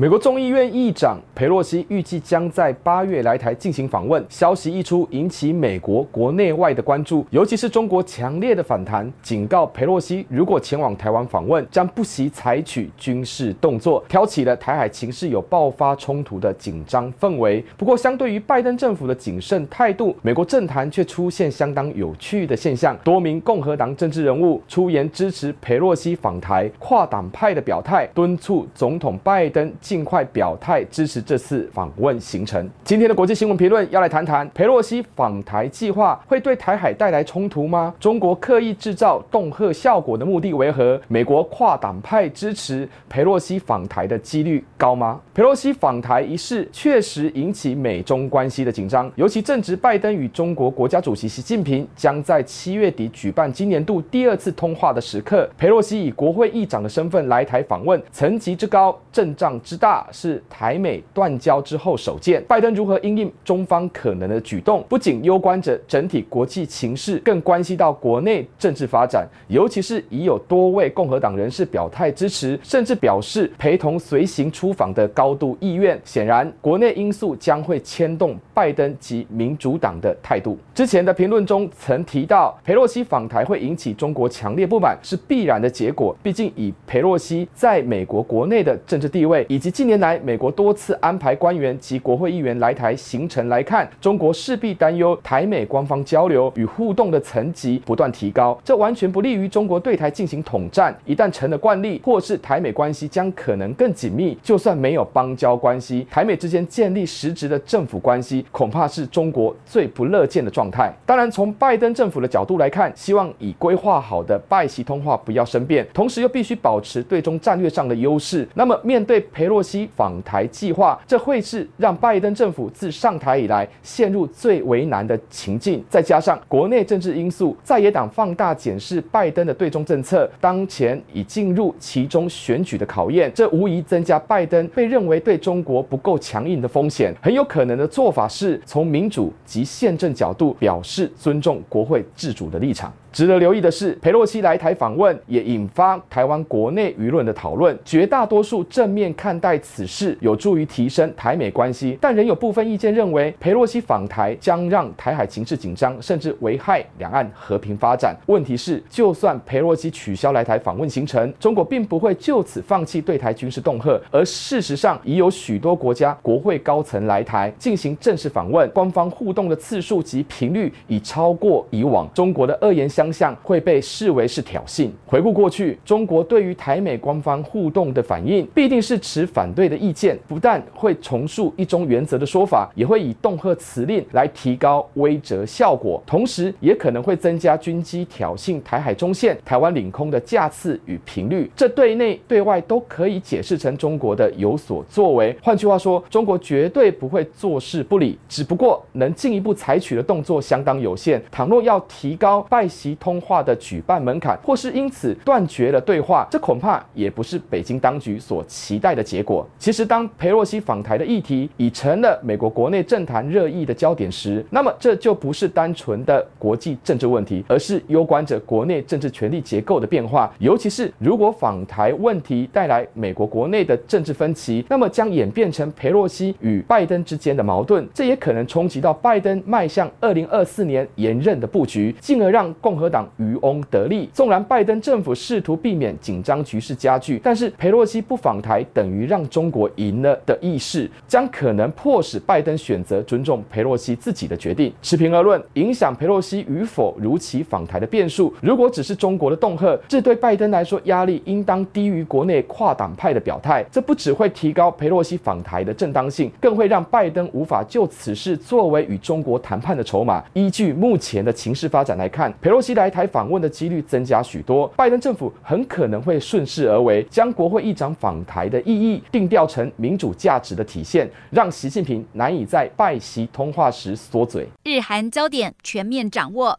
美国众议院议长佩洛西预计将在八月来台进行访问，消息一出，引起美国国内外的关注，尤其是中国强烈的反弹，警告佩洛西如果前往台湾访问，将不惜采取军事动作，挑起了台海情势有爆发冲突的紧张氛围。不过，相对于拜登政府的谨慎态度，美国政坛却出现相当有趣的现象，多名共和党政治人物出言支持佩洛西访台，跨党派的表态，敦促总统拜登。尽快表态支持这次访问行程。今天的国际新闻评论要来谈谈佩洛西访台计划会对台海带来冲突吗？中国刻意制造恫吓效果的目的为何？美国跨党派支持佩洛西访台的几率高吗？佩洛西访台一事确实引起美中关系的紧张，尤其正值拜登与中国国家主席习近平将在七月底举办今年度第二次通话的时刻。佩洛西以国会议长的身份来台访问，层级之高，阵仗之大是台美断交之后首见。拜登如何因应中方可能的举动，不仅攸关着整体国际情势，更关系到国内政治发展。尤其是已有多位共和党人士表态支持，甚至表示陪同随行出访的高度意愿。显然，国内因素将会牵动拜登及民主党的态度。之前的评论中曾提到，佩洛西访台会引起中国强烈不满，是必然的结果。毕竟，以佩洛西在美国国内的政治地位，以及近年来美国多次安排官员及国会议员来台行程来看，中国势必担忧台美官方交流与互动的层级不断提高，这完全不利于中国对台进行统战。一旦成了惯例，或是台美关系将可能更紧密。就算没有邦交关系，台美之间建立实质的政府关系，恐怕是中国最不乐见的状态。当然，从拜登政府的角度来看，希望以规划好的拜习通话不要生变，同时又必须保持对中战略上的优势。那么，面对裴洛西访台计划，这会是让拜登政府自上台以来陷入最为难的情境。再加上国内政治因素，在野党放大检视拜登的对中政策，当前已进入其中选举的考验，这无疑增加拜登被认为对中国不够强硬的风险。很有可能的做法是从民主及宪政角度表示尊重国会自主的立场。值得留意的是，裴洛西来台访问也引发台湾国内舆论的讨论。绝大多数正面看待此事，有助于提升台美关系，但仍有部分意见认为，裴洛西访台将让台海情势紧张，甚至危害两岸和平发展。问题是，就算裴洛西取消来台访问行程，中国并不会就此放弃对台军事恫吓，而事实上已有许多国家国会高层来台进行正式访问，官方互动的次数及频率已超过以往。中国的恶言相方向会被视为是挑衅。回顾过去，中国对于台美官方互动的反应，必定是持反对的意见，不但会重述一中原则的说法，也会以恫吓辞令来提高威慑效果，同时也可能会增加军机挑衅台海中线、台湾领空的架次与频率。这对内对外都可以解释成中国的有所作为。换句话说，中国绝对不会坐视不理，只不过能进一步采取的动作相当有限。倘若要提高拜习通话的举办门槛，或是因此断绝了对话，这恐怕也不是北京当局所期待的结果。其实，当佩洛西访台的议题已成了美国国内政坛热议的焦点时，那么这就不是单纯的国际政治问题，而是攸关着国内政治权力结构的变化。尤其是如果访台问题带来美国国内的政治分歧，那么将演变成佩洛西与拜登之间的矛盾，这也可能冲击到拜登迈向二零二四年连任的布局，进而让共和党渔翁得利。纵然拜登政府试图避免紧张局势加剧，但是佩洛西不访台等于让中国赢了的意识，将可能迫使拜登选择尊重佩洛西自己的决定。持平而论，影响佩洛西与否如期访台的变数，如果只是中国的恫吓，这对拜登来说压力应当低于国内跨党派的表态。这不只会提高佩洛西访台的正当性，更会让拜登无法就此事作为与中国谈判的筹码。依据目前的情势发展来看，佩洛西来台访问的几率增加许多，拜登政府很可能会顺势而为，将国会议长访台的意义定调成民主价值的体现，让习近平难以在拜席通话时缩嘴。日韩焦点全面掌握。